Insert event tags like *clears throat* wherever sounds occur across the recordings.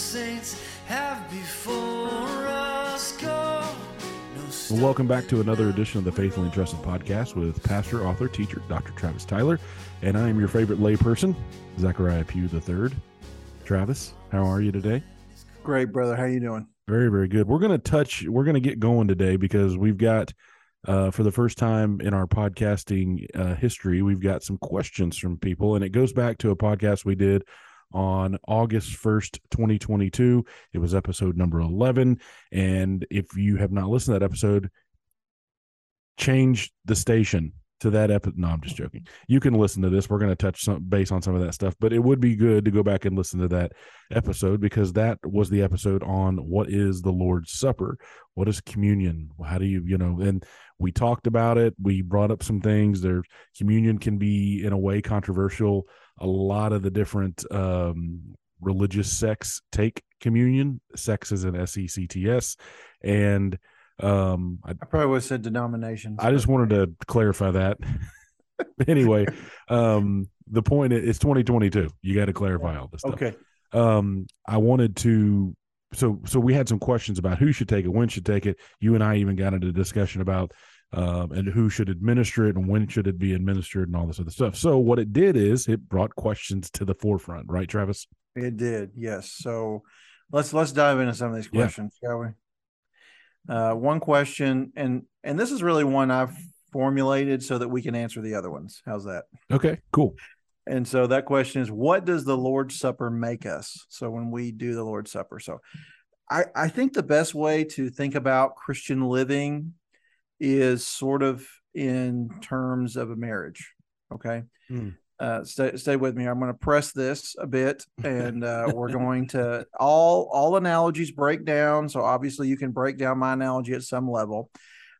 saints have before us go. No Well, welcome back to another edition of the Faithfully Entrusted podcast with pastor, author, teacher, Dr. Travis Tyler. And I am your favorite layperson, Zachariah Pugh III. Travis, how are you today? Great, brother. How you doing? Very, very good. We're going to touch, we're going to get going today because we've got, uh, for the first time in our podcasting uh, history, we've got some questions from people. And it goes back to a podcast we did on August 1st, 2022. It was episode number 11. And if you have not listened to that episode, change the station to that episode. No, I'm just joking. You can listen to this. We're going to touch some base on some of that stuff, but it would be good to go back and listen to that episode because that was the episode on what is the Lord's Supper? What is communion? How do you, you know, and we talked about it. We brought up some things. There, communion can be in a way controversial. A lot of the different um, religious sects take communion. Sex is an S E C T S, and um, I, I probably would have said denominations. I just wanted to clarify that. *laughs* anyway, um, the point is, it's 2022. You got to clarify all this stuff. okay. Um, I wanted to. So, so we had some questions about who should take it, when should take it. You and I even got into a discussion about um, and who should administer it and when should it be administered and all this other stuff. So, what it did is it brought questions to the forefront, right, Travis? It did. Yes. So let's let's dive into some of these Yeah. questions, shall we? Uh, one question, and and this is really one I've formulated so that we can answer the other ones. How's that? Okay, cool. And so that question is, what does the Lord's Supper make us? So when we do the Lord's Supper, so I I think the best way to think about Christian living is sort of in terms of a marriage. Okay. Hmm. Uh, stay stay with me. I'm going to press this a bit, *laughs* and uh, we're going to all all analogies break down. So obviously, you can break down my analogy at some level,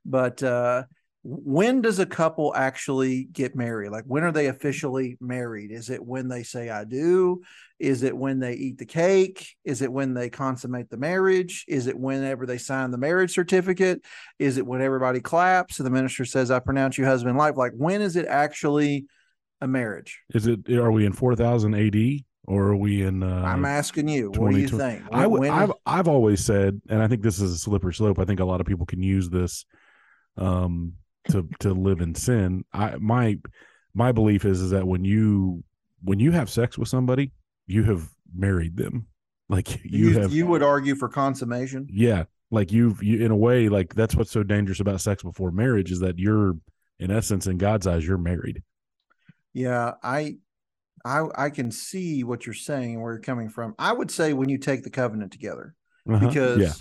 but uh, when does a couple actually get married? Like when are they officially married? Is it when they say I do? Is it when they eat the cake? Is it when they consummate the marriage? Is it whenever they sign the marriage certificate? Is it when everybody claps and the minister says I pronounce you husband and wife? Like when is it actually a marriage? Is it? Are we in 4000 AD or are we in? Uh, I'm asking you. What do you 2020 think? I would, When- I've I've always said, and I think this is a slippery slope. I think a lot of people can use this um, to to live in sin. I my my belief is is that when you when you have sex with somebody, you have married them. Like you, you, have, you would argue for consummation. yeah, like you've you in a way like that's what's so dangerous about sex before marriage is that you're in essence in God's eyes you're married. Yeah, I I I can see what you're saying and where you're coming from. I would say when you take the covenant together Uh-huh. because yeah,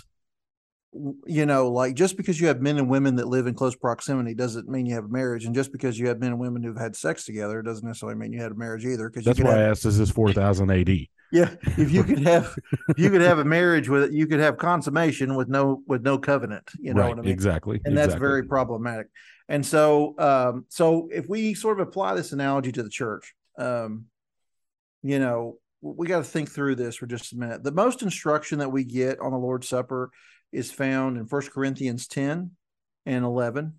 you know, like just because you have men and women that live in close proximity doesn't mean you have a marriage, and just because you have men and women who've had sex together doesn't necessarily mean you had a marriage either. Because that's why I asked, is this four thousand AD? *laughs* yeah, if you could have if you could have a marriage with you could have consummation with no with no covenant. You know right, what I mean? exactly, and that's exactly. very problematic. And so, um, so if we sort of apply this analogy to the church, um, you know, we got to think through this for just a minute. The most instruction that we get on the Lord's Supper is found in First Corinthians 10 and 11.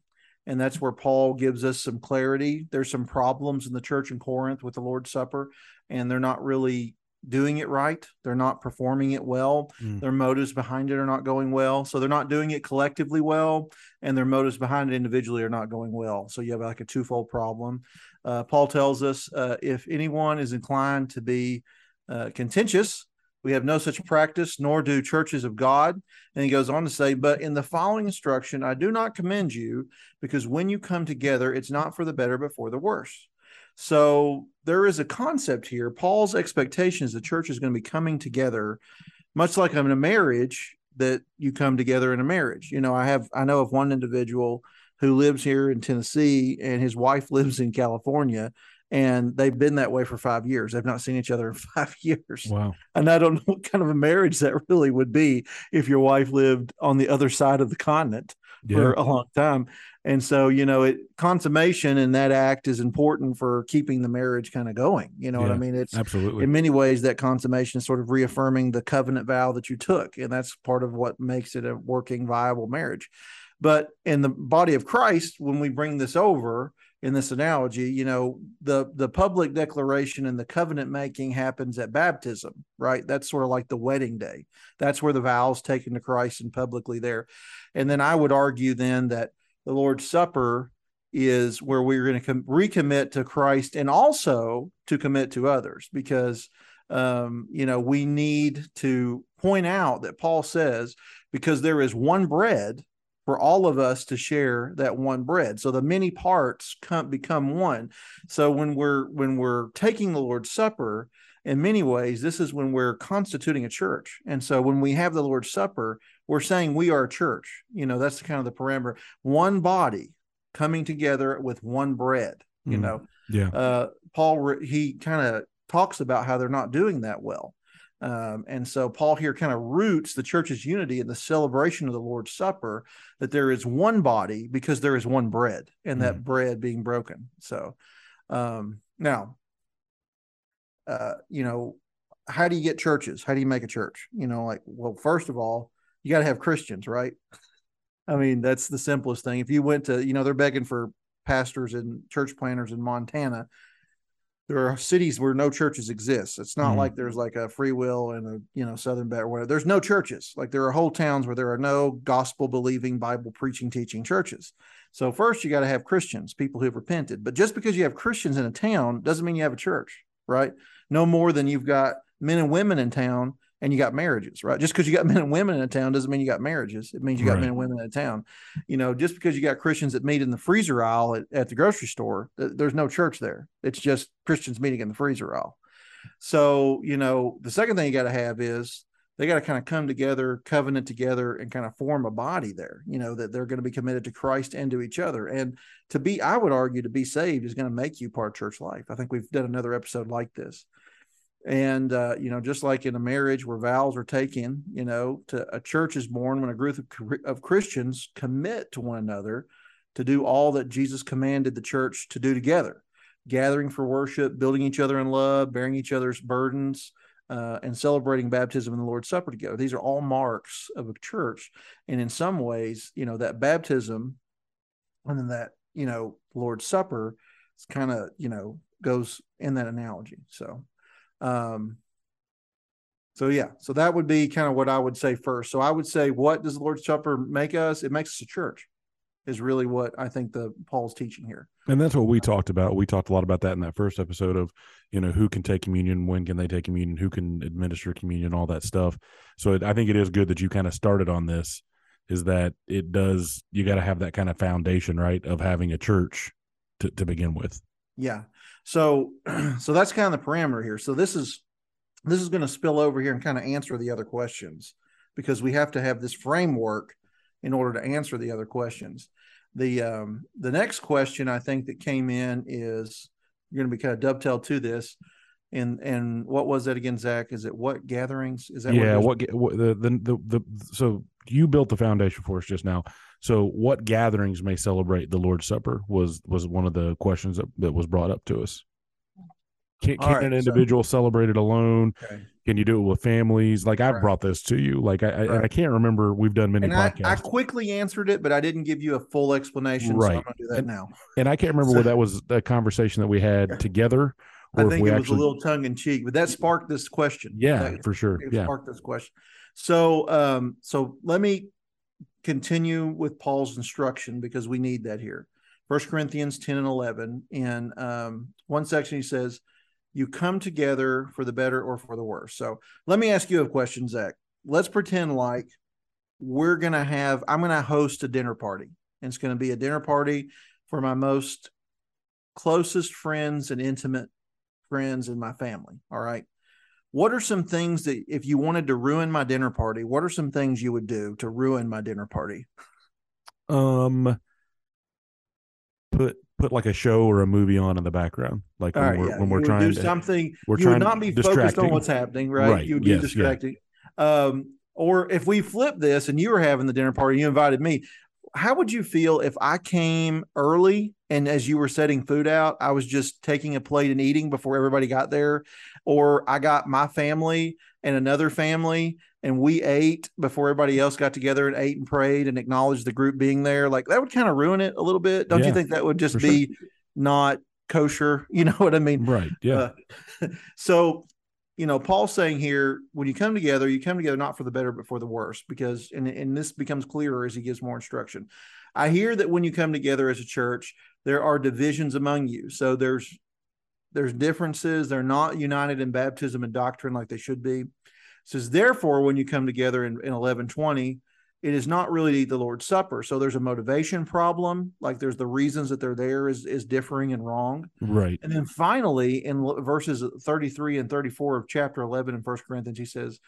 And that's where Paul gives us some clarity. There's some problems in the church in Corinth with the Lord's Supper, and they're not really doing it right. They're not performing it well. Mm. Their motives behind it are not going well. So they're not doing it collectively well, and their motives behind it individually are not going well. So you have like a twofold problem. Uh, Paul tells us uh, if anyone is inclined to be uh, contentious, we have no such practice, nor do churches of God. And he goes on to say, But in the following instruction, I do not commend you, because when you come together, it's not for the better, but for the worse. So there is a concept here. Paul's expectation is the church is going to be coming together, much like in a marriage that you come together in a marriage. You know, I have I know of one individual who lives here in Tennessee and his wife *laughs* lives in California and they've been that way for 5 years. They've not seen each other in *laughs* 5 years. Wow. And I don't know what kind of a marriage that really would be if your wife lived on the other side of the continent Yeah. for a long time. And so, you know, it consummation in that act is important for keeping the marriage kind of going. You know what I mean? It's Absolutely. in many ways that consummation is sort of reaffirming the covenant vow that you took. And that's part of what makes it a working, viable marriage. But in the body of Christ, when we bring this over, in this analogy, you know, the the public declaration and the covenant making happens at baptism, right? That's sort of like the wedding day. That's where the vows taken to Christ and publicly there. And then I would argue then that the Lord's Supper is where we're going to com- recommit to Christ and also to commit to others because um, you know we need to point out that Paul says because there is one bread for all of us to share that one bread. So the many parts come become one. So when we're when we're taking the lord's supper in many ways this is when we're constituting a church. And so when we have the lord's supper we're saying we are a church. You know that's kind of the parameter. One body coming together with one bread you Mhm. know? Yeah. uh paul he kind of talks about how they're not doing that well um, and so Paul here kind of roots the church's unity in the celebration of the Lord's Supper, that there is one body because there is one bread, and that bread being broken. So um, now, uh, you know, how do you get churches? How do you make a church? You know, like, well, first of all, you got to have Christians, right? *laughs* I mean, that's the simplest thing. If you went to, you know, they're begging for pastors and church planners in Montana there are cities where no churches exist. It's not Mhm. like there's like a free will and a you know Southern Baptist. Where there's no churches. Like there are whole towns where there are no gospel believing, Bible preaching, teaching churches. So first you got to have Christians, people who have repented. But just because you have Christians in a town doesn't mean you have a church, right? No more than you've got men and women in town and you got marriages, right? Just because you got *laughs* men and women in a town doesn't mean you got marriages. It means you got Right. men and women in a town. You know, just because you got Christians that meet in the freezer aisle at, at the grocery store, th- there's no church there. It's just Christians meeting in the freezer aisle. So, you know, the second thing you got to have is they got to kind of come together, covenant together, and kind of form a body there, you know, that they're going to be committed to Christ and to each other. And to be, I would argue, to be saved is going to make you part of church life. I think we've done another episode like this. And, uh, you know, just like in a marriage where vows are taken, you know, to a church is born when a group of, of Christians commit to one another to do all that Jesus commanded the church to do together gathering for worship, building each other in love, bearing each other's burdens, uh, and celebrating baptism and the Lord's Supper together. These are all marks of a church. And in some ways, you know, that baptism and then that, you know, Lord's Supper is kind of, you know, goes in that analogy. So, um, so yeah, so that would be kind of what I would say first. So I would say, what does the Lord's Supper make us? It makes us a church, is really what I think the Paul's teaching here. And that's what we talked about. We talked a lot about that in that first episode of, you know, who can take communion, when can they take communion, who can administer communion, all that stuff. So it, I think it is good that you kind of started on this. Is that it does? You got to have that kind of foundation, right, of having a church to to begin with. Yeah. So *clears throat* so that's kind of the parameter here. So this is this is going to spill over here and kind of answer the other questions because we have to have this framework in order to answer the other questions. The um the next question I think that came in is you're going to be kind of dovetail to this. And and what was that again, Zach? Is it what gatherings? Is that yeah. what, What, what the, the the the so you built the foundation for us just now. So what gatherings may celebrate the Lord's Supper was was one of the questions that, that was brought up to us. Can, can right, an so- individual celebrate it alone? Okay. Can you do it with families? Like I've Right. brought this to you. Like I, I, and I can't remember. We've done many And I, podcasts, I quickly answered it, but I didn't give you a full explanation. Right. So I'm going to do that And- now. and I can't remember so- whether that was a conversation that we had together I or if think it was actually. a little tongue in cheek, but that sparked this question. yeah, That- for sure. it Yeah, sparked this question. So, um, so let me continue with Paul's instruction because we need that here. First Corinthians 10 and 11. In um, one section, he says, You come together for the better or for the worse. So let me ask you a question, Zach. Let's pretend like we're going to have, I'm going to host a dinner party. And it's going to be a dinner party for my most closest friends and intimate friends in my family. All right what are some things that if you wanted to ruin my dinner party what are some things you would do to ruin my dinner party um, put put like a show or a movie on in the background, like when right we're yeah. when we're trying do to. something we're you would not be focused on what's happening right, Right, you would be yes, yeah. distracting um or if we flip this and you were having the dinner party you invited me how would you feel if i came early and as you were setting food out i was just taking a plate and eating before everybody got there or i got my family and another family and we ate before everybody else got together and ate and prayed and acknowledged the group being there like that would kind of ruin it a little bit don't Yeah, you think that would just be not kosher. *laughs* You know what I mean? Right. Yeah. Uh, *laughs* so, you know, Paul's saying here, when you come together, you come together not for the better, but for the worse, because, and, and this becomes clearer as he gives more instruction. I hear that when you come together as a church, there are divisions among you. So there's, there's differences. They're not united in baptism and doctrine like they should be. It says, therefore, when you come together in, in 1120, it is not really the Lord's Supper. So there's a motivation problem. Like there's the reasons that they're there is, is differing and wrong. Right. And then finally, in verses 33 and 34 of chapter 11 in First Corinthians, he says,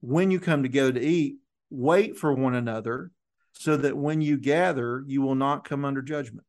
When you come together to eat, wait for one another, so that when you gather, you will not come under judgment.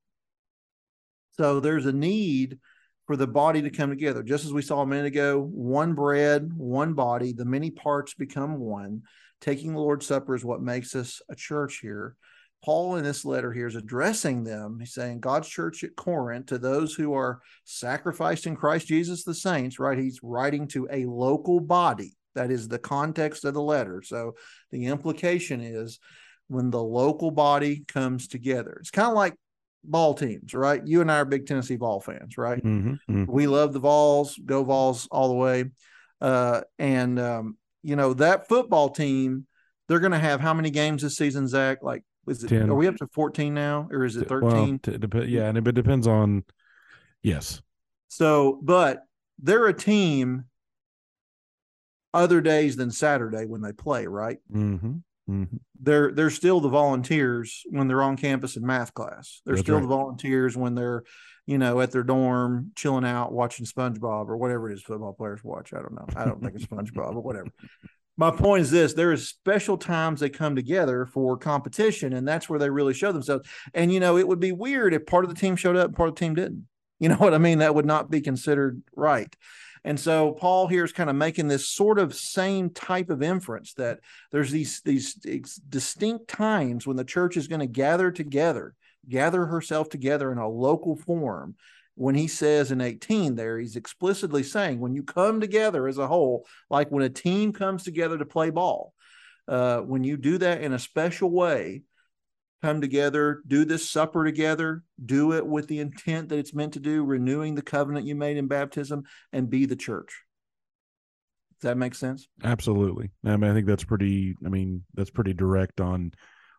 So there's a need for the body to come together. Just as we saw a minute ago, one bread, one body, the many parts become one. Taking the Lord's Supper is what makes us a church here. Paul in this letter here is addressing them. He's saying God's church at Corinth to those who are sacrificed in Christ Jesus the saints, right? He's writing to a local body. That is the context of the letter. So the implication is when the local body comes together. It's kind of like ball teams, right? You and I are big Tennessee ball fans, right? Mm-hmm. Mm-hmm. We love the Vols, go Vols all the way. Uh, and um, you know that football team, they're going to have how many games this season, Zach? Like, is it? 10. Are we up to fourteen now, or is it Well, thirteen? t- dep- yeah, and it depends on. Yes. so, but they're a team other days than Saturday when they play, right? Mm-hmm. Mm-hmm. they're they're still the volunteers when they're on campus in math class. They're That's still right. the volunteers when they're, you know, at their dorm chilling out watching SpongeBob or whatever it is football players watch. I don't know. I don't think it's SpongeBob, but whatever. My point is this: there is special times they come together for competition, and that's where they really show themselves. And you know, it would be weird if part of the team showed up and part of the team didn't. *laughs* You know what I mean? That would not be considered right. And so Paul here is kind of making this sort of same type of inference that there's these these distinct times when the church is going to gather together, gather herself together in a local form. When he says in 18 there, he's explicitly saying when you come together as a whole, like when a team comes together to play ball, uh, when you do that in a special way, come together, do this supper together, do it with the intent that it's meant to do, renewing the covenant you made in baptism, and be the church. Does that make sense? Absolutely. I mean, I think that's pretty. I mean, that's pretty direct on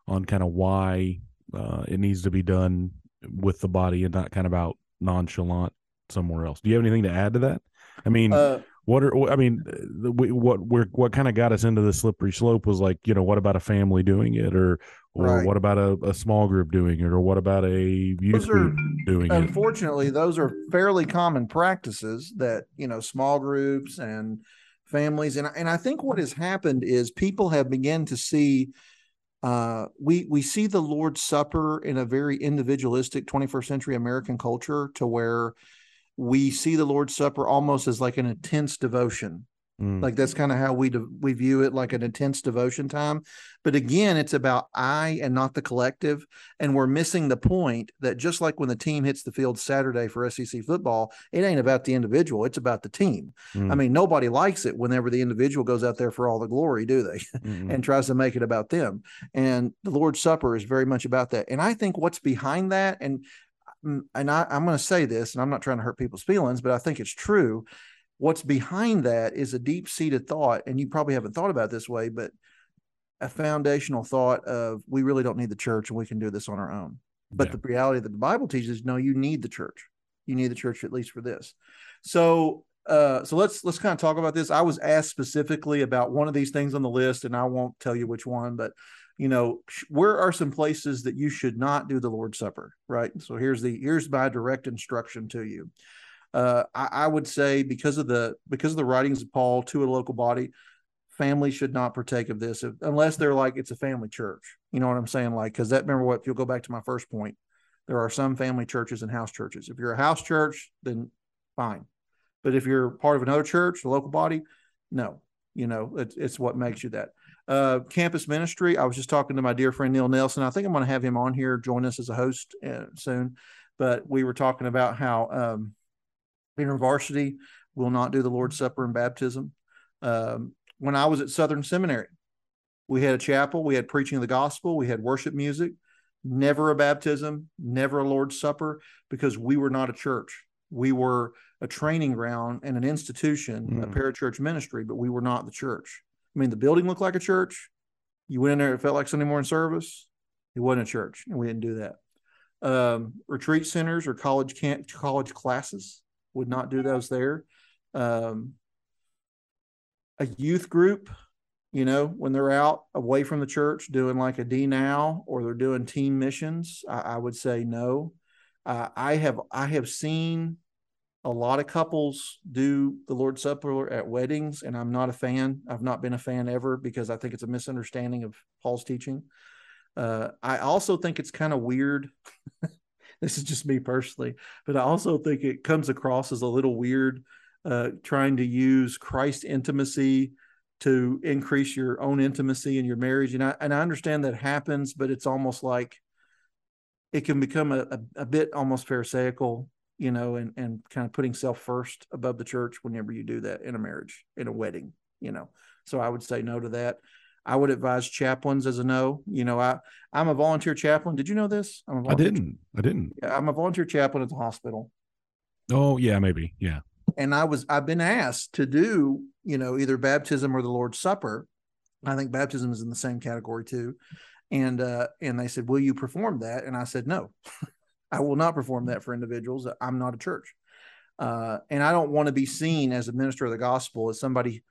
on kind of why uh, it needs to be done with the body and not kind of out nonchalant somewhere else. Do you have anything to add to that? I mean, Uh, what are I mean, the, what we're what kind of got us into the slippery slope was like, you know, what about a family doing it, or or Right. what about a, a small group doing it, or what about a youth Those are- group doing it? unfortunately those are fairly common practices that you know small groups and families and and I think what has happened is people have begun to see uh we we see the lord's supper in a very individualistic 21st century american culture to where we see the lord's supper almost as like an intense devotion Mm, like that's kind of how we de- we view it like an intense devotion time. But again it's about i and not the collective and we're missing the point that just like when the team hits the field saturday for SEC football it ain't about the individual it's about the team. Mm, i mean nobody likes it whenever the individual goes out there for all the glory do they? *laughs* Mm, and tries to make it about them. And the lord's supper is very much about that. And i think what's behind that and mm, and I, i'm going to say this and i'm not trying to hurt people's feelings but i think it's true what's behind that is a deep seated thought and you probably haven't thought about it this way but a foundational thought of we really don't need the church and we can do this on our own. But yeah. the reality that the bible teaches no you need the church. You need the church at least for this. So uh so let's let's kind of talk about this. I was asked specifically about one of these things on the list and i won't tell you which one but you know where are some places that you should not do the lord's supper right? So here's the here's my direct instruction to you uh I, I would say because of the because of the writings of paul to a local body family should not partake of this if, unless they're like it's a family church. You know what i'm saying? Like because that remember what if you'll go back to my first point there are some family churches and house churches. If you're a house church then fine. But if you're part of another church a local body no you know it's, it's what makes you that. Uh, campus ministry i was just talking to my dear friend neil nelson. I think i'm going to have him on here join us as a host uh, soon. But we were talking about how um, InterVarsity will not do the Lord's Supper and baptism. Um, when I was at Southern Seminary, we had a chapel, we had preaching of the gospel, we had worship music. never a baptism, never a Lord's Supper, because we were not a church. We were a training ground and an institution, a Mm. parachurch ministry, but we were not the church. I mean, the building looked like a church. You went in there, it felt like Sunday morning service. It wasn't a church, and we didn't do that. Um, retreat centers or college camp, college classes would not do those there. Um, a youth group, you know, when they're out away from the church doing like a D now or they're doing team missions, I, I would say no. Uh, I have I have seen a lot of couples do the Lord's Supper at weddings, and I'm not a fan. I've not been a fan ever because I think it's a misunderstanding of Paul's teaching. Uh, I also think it's kind of weird. *laughs* *laughs* this is just me personally, but I also think it comes across as a little weird uh, trying to use Christ intimacy to increase your own intimacy in your marriage. And I, and I understand that happens, but it's almost like it can become a, a, a bit almost pharisaical, you know, and, and kind of putting self first above the church whenever you do that in a marriage, in a wedding, you know. So I would say no to that. I would advise chaplains as a no. You know, I I'm a volunteer chaplain. Did you know this? I'm a I didn't. I didn't. I'm a volunteer chaplain at the hospital Oh yeah, maybe. Yeah. and I was I've been asked to do you know either baptism or the Lord's Supper. I think baptism is in the same category too, and uh, and they said, "Will you perform that?" And I said, "No, *laughs* I will not perform that for individuals. I'm not a church, uh, and I don't want to be seen as a minister of the gospel as somebody,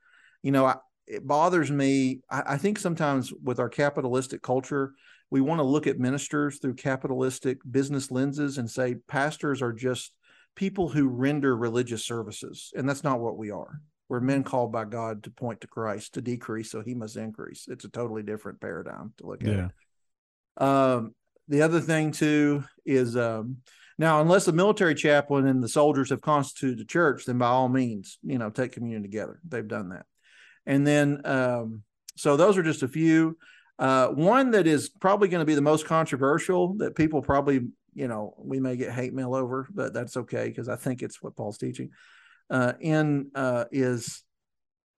you know, I, it bothers me. I, I think sometimes with our capitalistic culture." We want to look at ministers through capitalistic business lenses and say pastors are just people who render religious services, and that's not what we are. We're men called by God to point to Christ, to decrease, so He must increase. It's a totally different paradigm to look at. Yeah. it. Um, the other thing too is um, now, unless the military chaplain and the soldiers have constituted a church, then by all means, you know, take communion together. They've done that, and then um, so those are just a few. Uh, one that is probably going to be the most controversial that people probably you know, we may get hate mail over, but that's okay because I think it's what Paul's teaching. Uh, in uh, is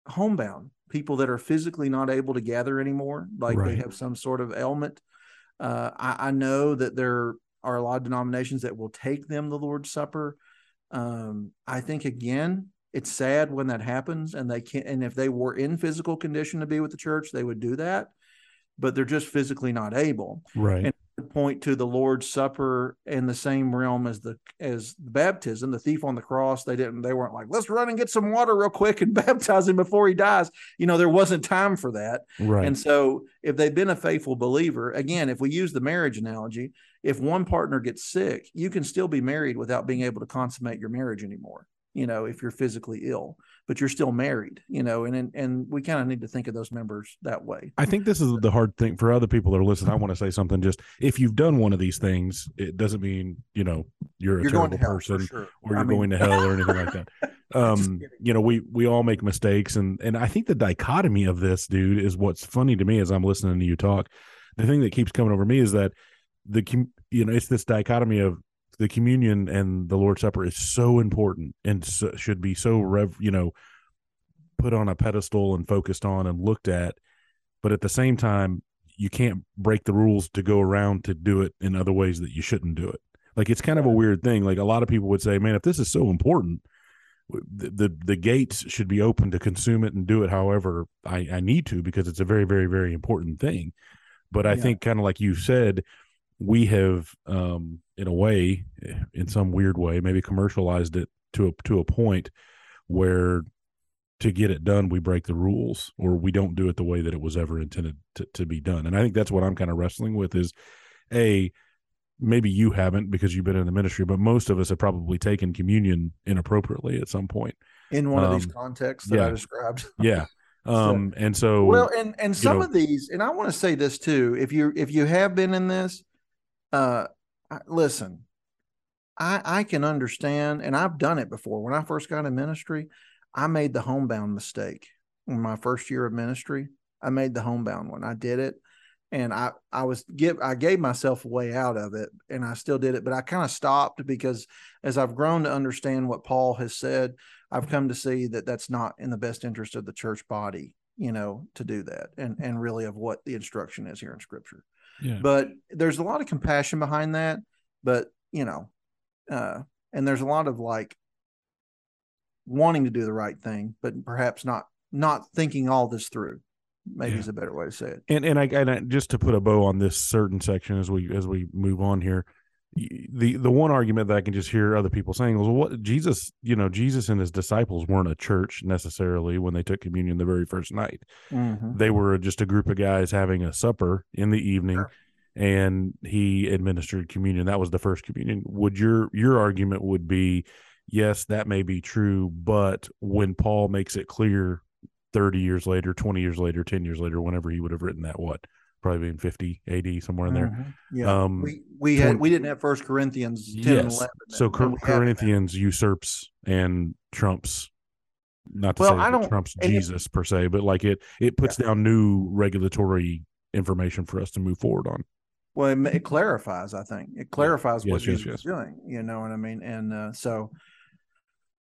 homebound people that are physically not able to gather anymore, like they have some sort of ailment. Uh, I, I know that there are a lot of denominations that will take them the Lord's Supper. Um, I think again, it's sad when that happens, and they can't. And if they were in physical condition to be with the church, they would do that, but they're just physically not able Right. And- point to the Lord's Supper in the same realm as the as the baptism. The thief on the cross, they didn't they weren't like, let's run and get some water real quick and *laughs* baptize him before he dies. You know, there wasn't time for that. right. And so if they've been a faithful believer, again, if we use the marriage analogy, if one partner gets sick, you can still be married without being able to consummate your marriage anymore. You know, if you're physically ill, but you're still married, you know, and and, and we kind of need to think of those members that way. I think this is the hard thing for other people that are listening. I want to say something. Just if you've done one of these things, it doesn't mean you know you're a You're terrible person sure. or I you're mean- going to hell or anything like that. *laughs* Um, you know, we we all make mistakes, and and I think the dichotomy of this, dude, is what's funny to me as I'm listening to you talk. The thing that keeps coming over me is that the you know it's this dichotomy of the communion and the Lord's Supper is so important and so, should be so rev you know put on a pedestal and focused on and looked at, but at the same time you can't break the rules to go around to do it in other ways that you shouldn't do it. Like it's kind of a weird thing. Like a lot of people would say, "Man, if this is so important, the the, the gates should be open to consume it and do it however I, I need to because it's a very very very important thing." But I Yeah. think kind of like you said, we have um in a way in some weird way maybe commercialized it to a to a point where to get it done we break the rules or we don't do it the way that it was ever intended to, to be done. And i think that's what i'm kind of wrestling with is a maybe you haven't because you've been in the ministry but most of us have probably taken communion inappropriately at some point. In one of these Um, contexts that I described. *laughs* yeah. Um and so well and and some know- of these and i want to say this too if you if you have been in this uh listen i i can understand and i've done it before when i first got in ministry i made the homebound mistake in my first year of ministry i made the homebound one i did it and i i was give i gave myself a way out of it and i still did it but i kind of stopped because as i've grown to understand what paul has said I've come to see that that's not in the best interest of the church body. you know, to do that and and really of what the instruction is here in scripture. Yeah. But there's a lot of compassion behind that, but you know, uh and there's a lot of like wanting to do the right thing, but perhaps not not thinking all this through. Maybe Yeah. is a better way to say it. and and I, and I just to put a bow on this certain section as we as we move on here the the one argument that i can just hear other people saying was well, what jesus you know jesus and his disciples weren't a church necessarily when they took communion the very first night Mhm. they were just a group of guys having a supper in the evening Sure. and he administered communion that was the first communion would your your argument would be yes that may be true but when paul makes it clear 30 years later 20 years later 10 years later whenever he would have written that what probably in 50 AD somewhere in there Mhm. Yeah. um we we had 20 we didn't have first Corinthians 10 and yes 11. so Cor- we have it now. Corinthians usurps and trumps not to Well, say I don't- trumps and it- Jesus per se but like it it puts down new regulatory information for us to move forward on Well, it, it clarifies, I think. It clarifies what Yes, yes, Jesus yes. is doing. You know what I mean? And uh, so,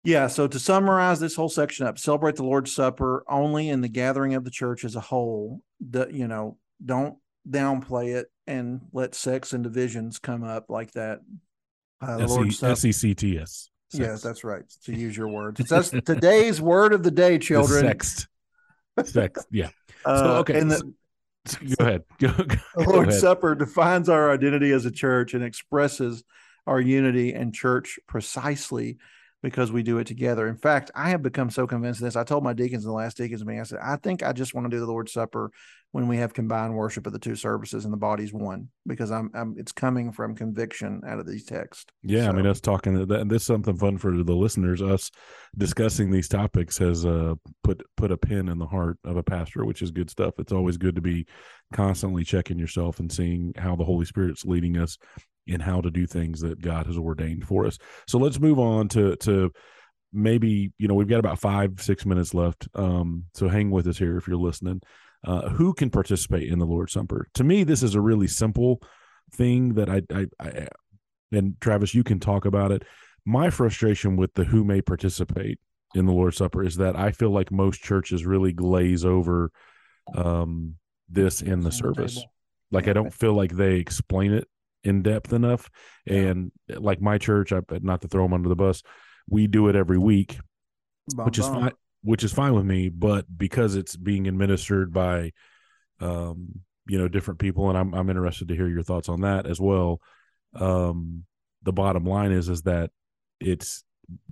yeah. So to summarize this whole section up, celebrate the Lord's Supper only in the gathering of the church as a whole. The, you know, don't downplay it and let sex and divisions come up like that. Uh, the Lord's Supper. S-E-C-T-S Yes, that's right. To use your words, that's today's *laughs* word of the day, children. Sext. Sex. Yeah. Uh, So, okay, and the, Go ahead. *laughs* Go, The go Lord's ahead. Supper defines our identity as a church and expresses our unity and church precisely because we do it together. In fact, I have become so convinced of this. I told my deacons in the last deacons meeting, I said, I think I just want to do the Lord's Supper when we have combined worship of the two services and the body's one because I'm, I'm it's coming from conviction out of these texts. Yeah, I mean, So- us talking that this is something fun for the listeners. Us discussing these topics has uh, put put a pin in the heart of a pastor, which is good stuff. It's always good to be constantly checking yourself and seeing how the Holy Spirit's leading us in how to do things that God has ordained for us. So let's move on to to maybe you know we've got about five six minutes left. Um, so hang with us here if you're listening. Uh, who can participate in the Lord's Supper? To me, this is a really simple thing that I, I, I and Travis, you can talk about it. My frustration with the who may participate in the Lord's Supper is that I feel like most churches really glaze over um, this in the service. Like I don't feel like they explain it in depth enough. And like my church, I, not to throw them under the bus, we do it every week, Bum, which is fine. Which is fine with me, but because it's being administered by, um, you know, different people, and I'm I'm interested to hear your thoughts on that as well um the bottom line is is that it's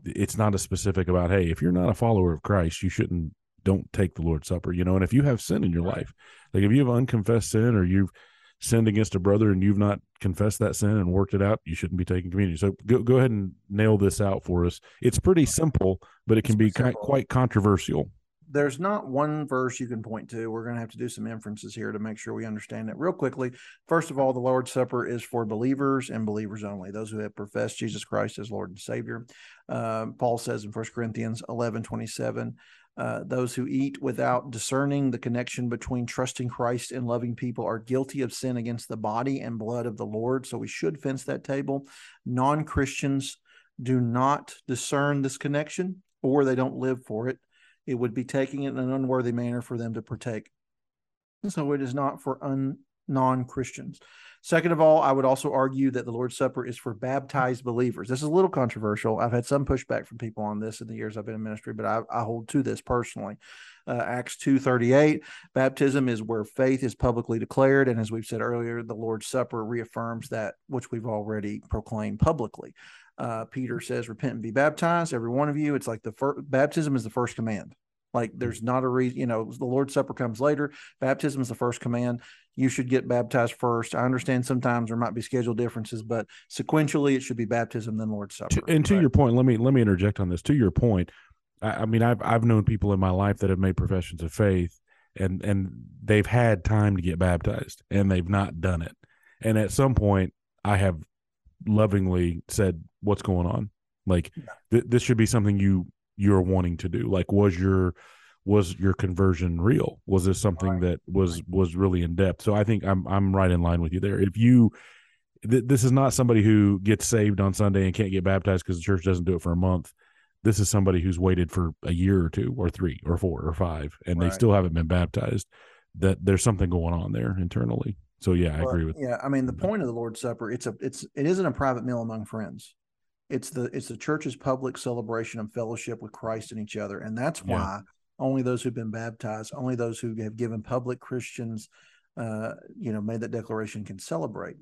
it's not as specific about hey if you're not a follower of christ you shouldn't don't take the lord's supper you know and if you have sin in your life like if you have unconfessed sin or you've sinned against a brother and you've not confessed that sin and worked it out you shouldn't be taking communion so go, go ahead and nail this out for us it's pretty simple but it can It's be simple. quite controversial there's not one verse you can point to. We're going to have to do some inferences here to make sure we understand it real quickly. First of all, the Lord's Supper is for believers and believers only, those who have professed Jesus Christ as Lord and Savior. Um, Paul says in 1 Corinthians 11 27, uh, those who eat without discerning the connection between trusting Christ and loving people are guilty of sin against the body and blood of the Lord. So we should fence that table. Non Christians do not discern this connection or they don't live for it it would be taking it in an unworthy manner for them to partake. So it is not for un, non Christians. Second of all, I would also argue that the Lord's Supper is for baptized believers. This is a little controversial. I've had some pushback from people on this in the years I've been in ministry, but I, I hold to this personally. Uh, Acts two thirty eight, baptism is where faith is publicly declared, and as we've said earlier, the Lord's Supper reaffirms that which we've already proclaimed publicly. Uh, Peter says, "Repent and be baptized, every one of you." It's like the first baptism is the first command. Like hmm. there's not a reason, you know, the Lord's Supper comes later. Baptism is the first command. You should get baptized first. I understand sometimes there might be schedule differences, but sequentially it should be baptism then Lord's Supper. And to Right. your point, let me let me interject on this. To your point, I, I mean, I've I've known people in my life that have made professions of faith, and and they've had time to get baptized, and they've not done it. And at some point, I have lovingly said, "What's going on? Like, th- this should be something you you're wanting to do. Like, was your was your conversion real? Was this something Right. that was was really in depth? So I think I'm I'm right in line with you there. If you th- this is not somebody who gets saved on Sunday and can't get baptized because the church doesn't do it for a month. this is somebody who's waited for a year or two or three or four or five and Right. they still haven't been baptized that there's something going on there internally so yeah i Well, agree with Yeah, I mean the point of the Lord's Supper, it's a it's it isn't a private meal among friends. It's the it's the church's public celebration of fellowship with Christ and each other. And that's Yeah. why only those who've been baptized, only those who have given public Christians uh, you know, made that declaration can celebrate.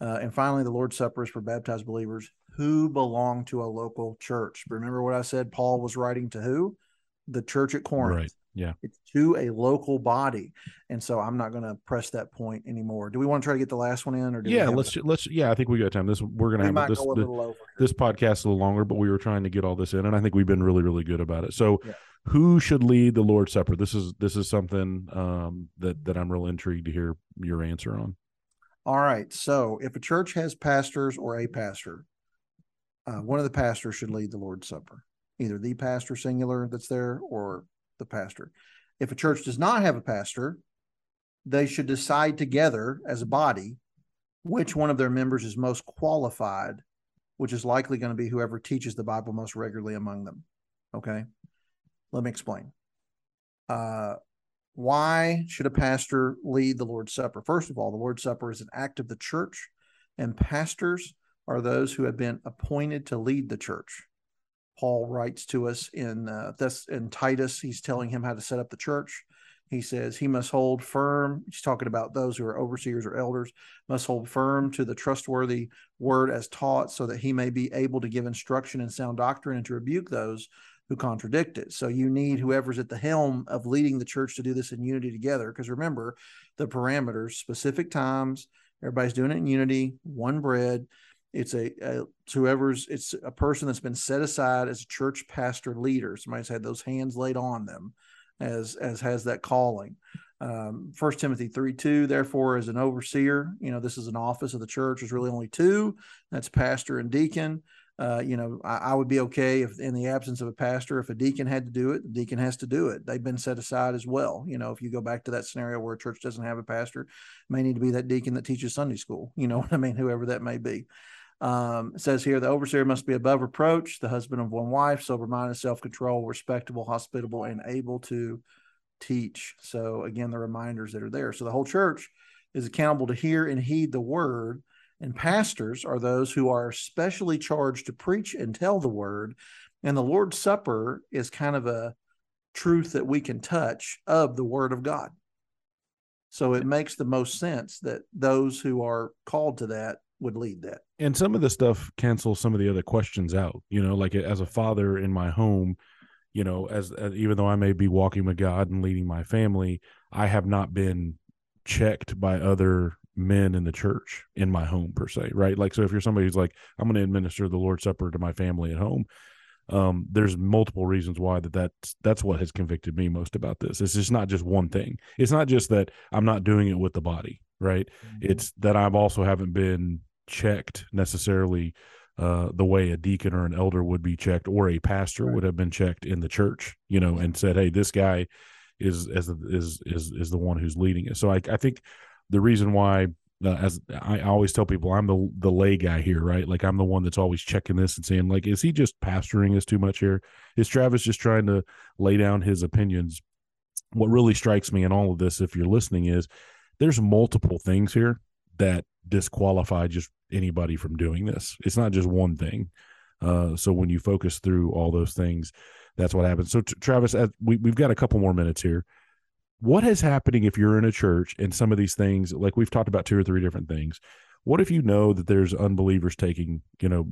Uh, and finally, the Lord's Supper is for baptized believers who belong to a local church. Remember what I said? Paul was writing to who? The church at Corinth. Right. Yeah. It's to a local body. And so i'm not going to press that point anymore. Do we want to try to get the last one in or do we yeah let's let's yeah i think we got time. This we're gonna we have might this go a this, little over this podcast a little longer but we were trying to get all this in and i think we've been really really good about it. So Yeah. who should lead the lord's supper? This is this is something um that that i'm real intrigued to hear your answer on. All right. So if a church has pastors or a pastor uh, one of the pastors should lead the lord's supper either the pastor singular that's there or the pastor. If a church does not have a pastor they should decide together as a body which one of their members is most qualified which is likely going to be whoever teaches the bible most regularly among them okay? Let me explain. Uh, why should a pastor lead the lord's supper? First of all the lord's supper is an act of the church and pastors are those who have been appointed to lead the church paul writes to us in uh, this in titus he's telling him how to set up the church he says he must hold firm he's talking about those who are overseers or elders must hold firm to the trustworthy word as taught so that he may be able to give instruction in sound doctrine and to rebuke those who contradict it. So you need whoever's at the helm of leading the church to do this in unity together. Because remember the parameters, specific times, everybody's doing it in unity, one bread. It's a, a whoever's it's a person that's been set aside as a church pastor leader. Somebody's had those hands laid on them as as has that calling. Um, First Timothy three two. Therefore, as an overseer, you know this is an office of the church. There's really only two. That's pastor and deacon uh, you know, I, I, would be okay if in the absence of a pastor, if a deacon had to do it, the deacon has to do it. They've been set aside as well. You know, if you go back to that scenario where a church doesn't have a pastor, may need to be that deacon that teaches Sunday school. You know *laughs* what I mean? Whoever that may be. Um, it says here the overseer must be above reproach, the husband of one wife, sober minded, self control, respectable, hospitable, and able to teach. So, again, the reminders that are there. So, the whole church is accountable to hear and heed the word and pastors are those who are specially charged to preach and tell the word. And the Lord's Supper is kind of a truth that we can touch of the word of God. So it makes the most sense that those who are called to that would lead that. And some of the stuff cancels some of the other questions out. You know, like as a father in my home, you know, as, as even though I may be walking with God and leading my family, I have not been checked by other men in the church in my home per se right? Like so if you're somebody who's like i'm going to administer the lord's supper to my family at home um there's multiple reasons why that that's that's what has convicted me most about this. It's just not just one thing. It's not just that i'm not doing it with the body right? It's that i've also haven't been checked necessarily uh the way a deacon or an elder would be checked or a pastor Right. would have been checked in the church you know and said hey this guy is as is is is the one who's leading it. So i i think the reason why uh, as I always tell people I'm the the lay guy here right? Like I'm the one that's always checking this and saying like is he just pastoring us too much here? Is Travis just trying to lay down his opinions? What really strikes me in all of this if you're listening is there's multiple things here that disqualify just anybody from doing this. It's not just one thing. Uh, so when you focus through all those things that's what happens. So t- Travis as we, we've got a couple more minutes here. What is happening if you're in a church and some of these things like we've talked about two or three different things what if you know that there's unbelievers taking you know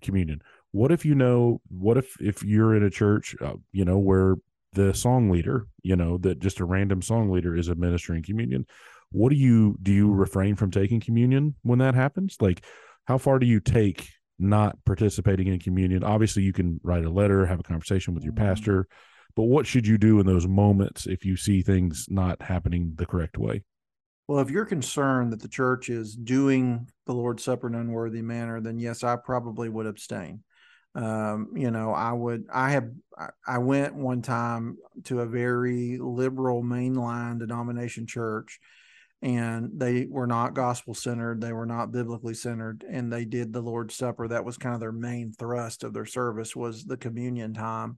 communion? What if you know what if if you're in a church uh, you know where the song leader you know that just a random song leader is administering communion what do you do you refrain from taking communion when that happens like how far do you take not participating in communion obviously you can write a letter have a conversation with your Mhm. pastor but what should you do in those moments if you see things not happening the correct way Well, if you're concerned that the church is doing the Lord's Supper in an unworthy manner, then yes, I probably would abstain. Um, you know, I would, I have, I went one time to a very liberal mainline denomination church and they were not gospel centered they were not biblically centered and they did the lord's supper that was kind of their main thrust of their service was the communion time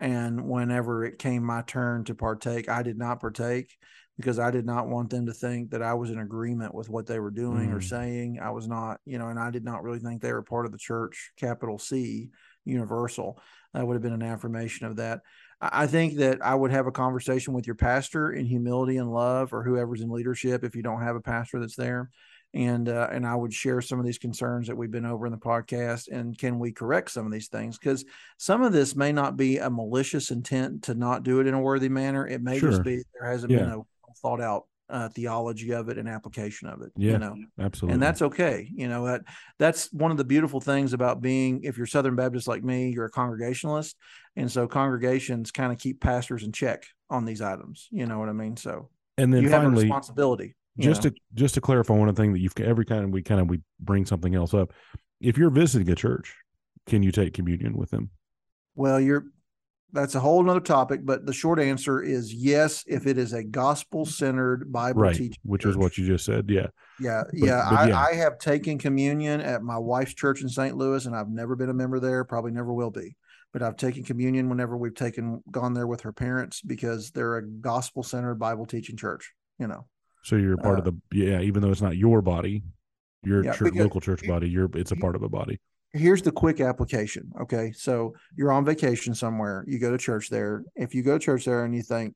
and whenever it came my turn to partake i did not partake because i did not want them to think that i was in agreement with what they were doing mm. or saying i was not you know and i did not really think they were part of the church capital c universal that would have been an affirmation of that I think that I would have a conversation with your pastor in humility and love, or whoever's in leadership if you don't have a pastor that's there, and uh, and I would share some of these concerns that we've been over in the podcast, and can we correct some of these things? Because some of this may not be a malicious intent to not do it in a worthy manner. It may sure. just be there hasn't yeah. been a thought out uh, theology of it and application of it. Yeah, you know, absolutely, and that's okay. You know that that's one of the beautiful things about being. If you're Southern Baptist like me, you're a congregationalist, and so congregations kind of keep pastors in check on these items. You know what I mean? So, and then you finally, have a responsibility. Just know? to just to clarify one thing that you've every kind of we kind of we bring something else up. If you're visiting a church, can you take communion with them? Well, you're that's a whole nother topic, but the short answer is yes, if it is a gospel centered Bible right, teaching, which church. is what you just said. Yeah. Yeah. But, yeah, but I, yeah. I have taken communion at my wife's church in St. Louis, and I've never been a member there, probably never will be. But I've taken communion whenever we've taken gone there with her parents because they're a gospel centered Bible teaching church, you know. So you're a part uh, of the yeah, even though it's not your body, your yeah, church, local church body, you're it's a part of a body here's the quick application. Okay. So you're on vacation somewhere, you go to church there. If you go to church there and you think,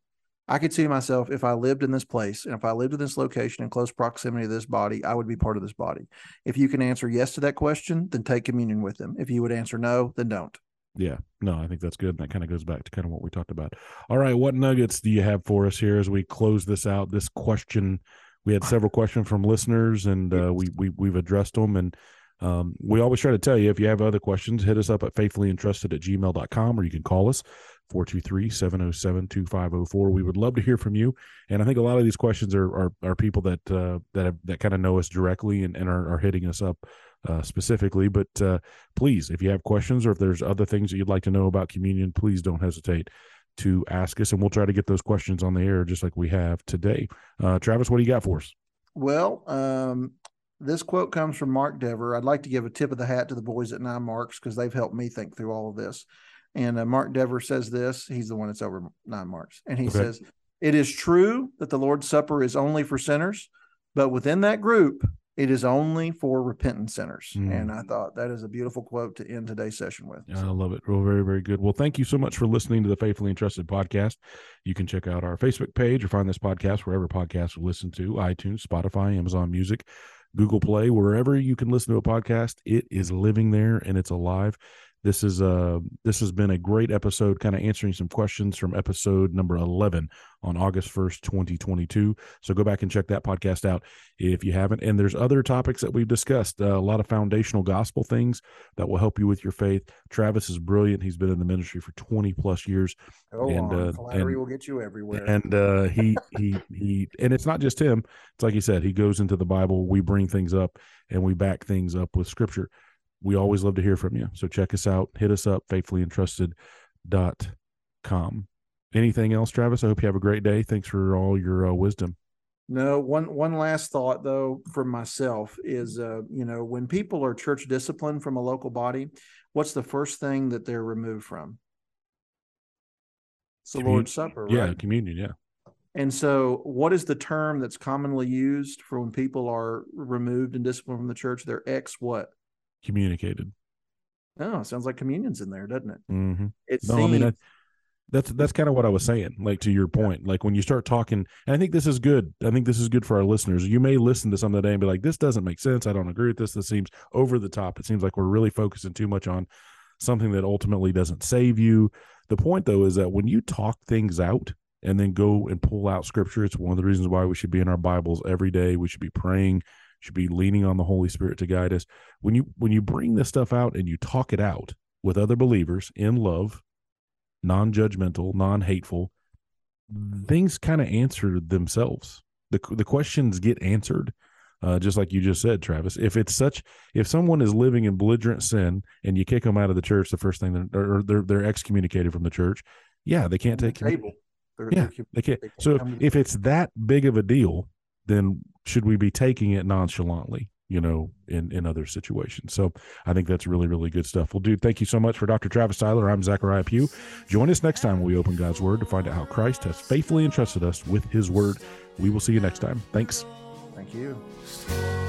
I could see myself if I lived in this place and if I lived in this location in close proximity to this body, I would be part of this body. If you can answer yes to that question, then take communion with them. If you would answer no, then don't. Yeah, no, I think that's good. And that kind of goes back to kind of what we talked about. All right, what nuggets do you have for us here as we close this out? This question, we had several questions from listeners, and uh, we we we've addressed them, and um, we always try to tell you if you have other questions, hit us up at faithfullyentrusted at gmail.com or you can call us 423 707 2504. We would love to hear from you. And I think a lot of these questions are are, are people that uh, that have, that kind of know us directly and, and are, are hitting us up uh, specifically. But uh, please, if you have questions or if there's other things that you'd like to know about communion, please don't hesitate to ask us and we'll try to get those questions on the air just like we have today. Uh, Travis, what do you got for us? Well, um, this quote comes from Mark Dever. I'd like to give a tip of the hat to the boys at Nine Marks because they've helped me think through all of this. And uh, Mark Dever says this. He's the one that's over Nine Marks. And he okay. says, It is true that the Lord's Supper is only for sinners, but within that group, it is only for repentant sinners. Mm. And I thought that is a beautiful quote to end today's session with. Yeah, I love it. Well, very, very good. Well, thank you so much for listening to the Faithfully Entrusted podcast. You can check out our Facebook page or find this podcast wherever podcasts are listened to iTunes, Spotify, Amazon Music. Google Play, wherever you can listen to a podcast, it is living there and it's alive. This is uh this has been a great episode, kind of answering some questions from episode number eleven on August first, twenty twenty two. So go back and check that podcast out if you haven't. And there's other topics that we've discussed, uh, a lot of foundational gospel things that will help you with your faith. Travis is brilliant. He's been in the ministry for twenty plus years. Go and on. Uh, flattery and, will get you everywhere. And uh, he he he, and it's not just him. It's like he said, he goes into the Bible. We bring things up and we back things up with Scripture we always love to hear from you. So check us out. Hit us up, faithfullyentrusted.com. Anything else, Travis? I hope you have a great day. Thanks for all your uh, wisdom. No, one one last thought though from myself is uh, you know, when people are church disciplined from a local body, what's the first thing that they're removed from? It's the Commun- Lord's Supper, right? Yeah, communion, yeah. And so, what is the term that's commonly used for when people are removed and disciplined from the church? They're ex what? Communicated. Oh, sounds like communion's in there, doesn't it? Mm-hmm. It no, seems... I mean, I, that's that's kind of what I was saying. Like to your point, like when you start talking, and I think this is good. I think this is good for our listeners. You may listen to some of the day and be like, "This doesn't make sense. I don't agree with this. This seems over the top. It seems like we're really focusing too much on something that ultimately doesn't save you." The point, though, is that when you talk things out and then go and pull out scripture, it's one of the reasons why we should be in our Bibles every day. We should be praying should be leaning on the Holy Spirit to guide us. When you when you bring this stuff out and you talk it out with other believers in love, non-judgmental, non-hateful, things kind of answer themselves. The the questions get answered. Uh, just like you just said, Travis. If it's such, if someone is living in belligerent sin and you kick them out of the church, the first thing they're, or they're they're excommunicated from the church, yeah, they can't take the table. yeah, they can't. So if, if it's that big of a deal, then should we be taking it nonchalantly? You know, in in other situations. So I think that's really really good stuff. Well, dude, thank you so much for Dr. Travis Tyler. I'm Zachariah Pugh. Join us next time when we open God's Word to find out how Christ has faithfully entrusted us with His Word. We will see you next time. Thanks. Thank you.